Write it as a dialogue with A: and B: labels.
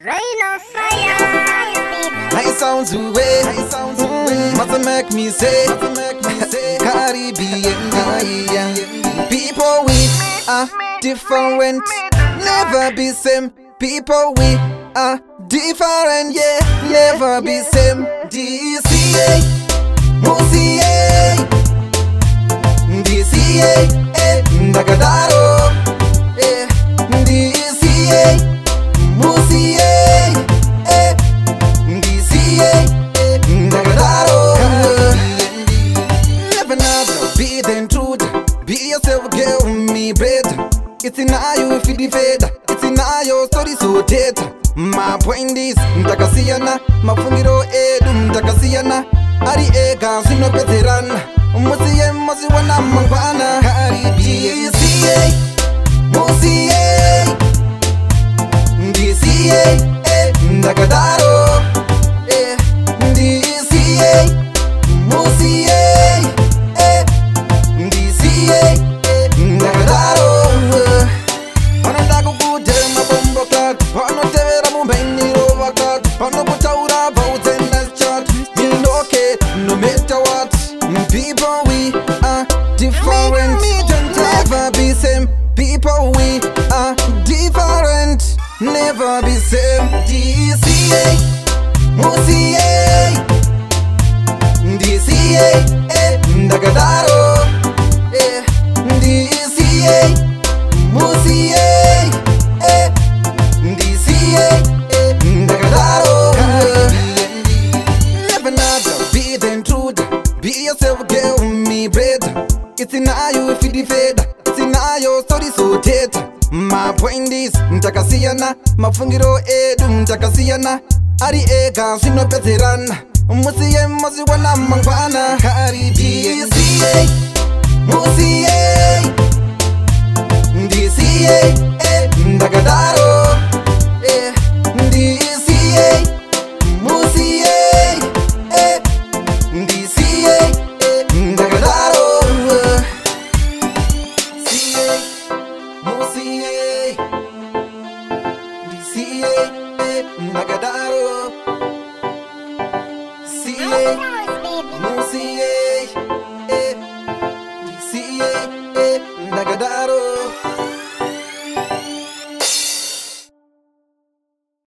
A: Rain of fire. My sounds away. Sounds Must make me say. Caribbean. People we are different. Never be same. People we are different. Yeah. Never be same. DCA. Music. bread It's in ayo feed the It's in ayo story so teta My point is Mdakasiyana Mafungiro edu mdakasiyana Ari ega sinopetherana current. Me don't never be same. People, we are different. Never be same. DCA, Musie, DCA, eh, Dagadaro. Eh, eh, eh, be yourself, give me better isinayo ifidifeda sinayo sori sothetha mapointis ndakasiyana mafungiro edu ndakasiyana ari ega zvinopedzerana musiye musi wana mangwana kari pca musiye Nagadaro. See it. Moosey.